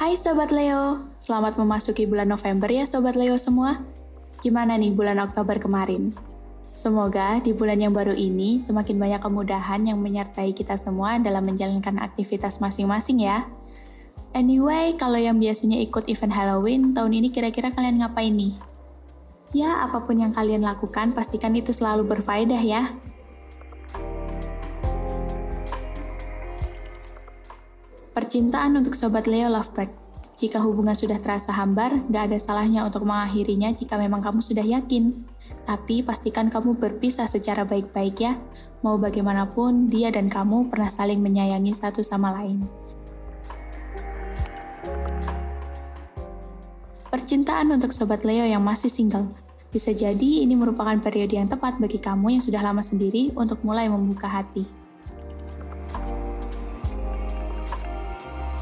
Hai Sobat Leo, selamat memasuki bulan November ya Sobat Leo semua. Gimana nih bulan Oktober kemarin? Semoga di bulan yang baru ini semakin banyak kemudahan yang menyertai kita semua dalam menjalankan aktivitas masing-masing ya. Anyway, kalau yang biasanya ikut event Halloween, tahun ini kira-kira kalian ngapain nih? Ya, apa pun yang kalian lakukan, pastikan itu selalu berfaedah ya. Percintaan untuk Sobat Leo Lovebird. Jika hubungan sudah terasa hambar, gak ada salahnya untuk mengakhirinya jika memang kamu sudah yakin. Tapi pastikan kamu berpisah secara baik-baik ya. Mau bagaimanapun, dia dan kamu pernah saling menyayangi satu sama lain. Percintaan untuk Sobat Leo yang masih single. Bisa jadi ini merupakan periode yang tepat bagi kamu yang sudah lama sendiri untuk mulai membuka hati.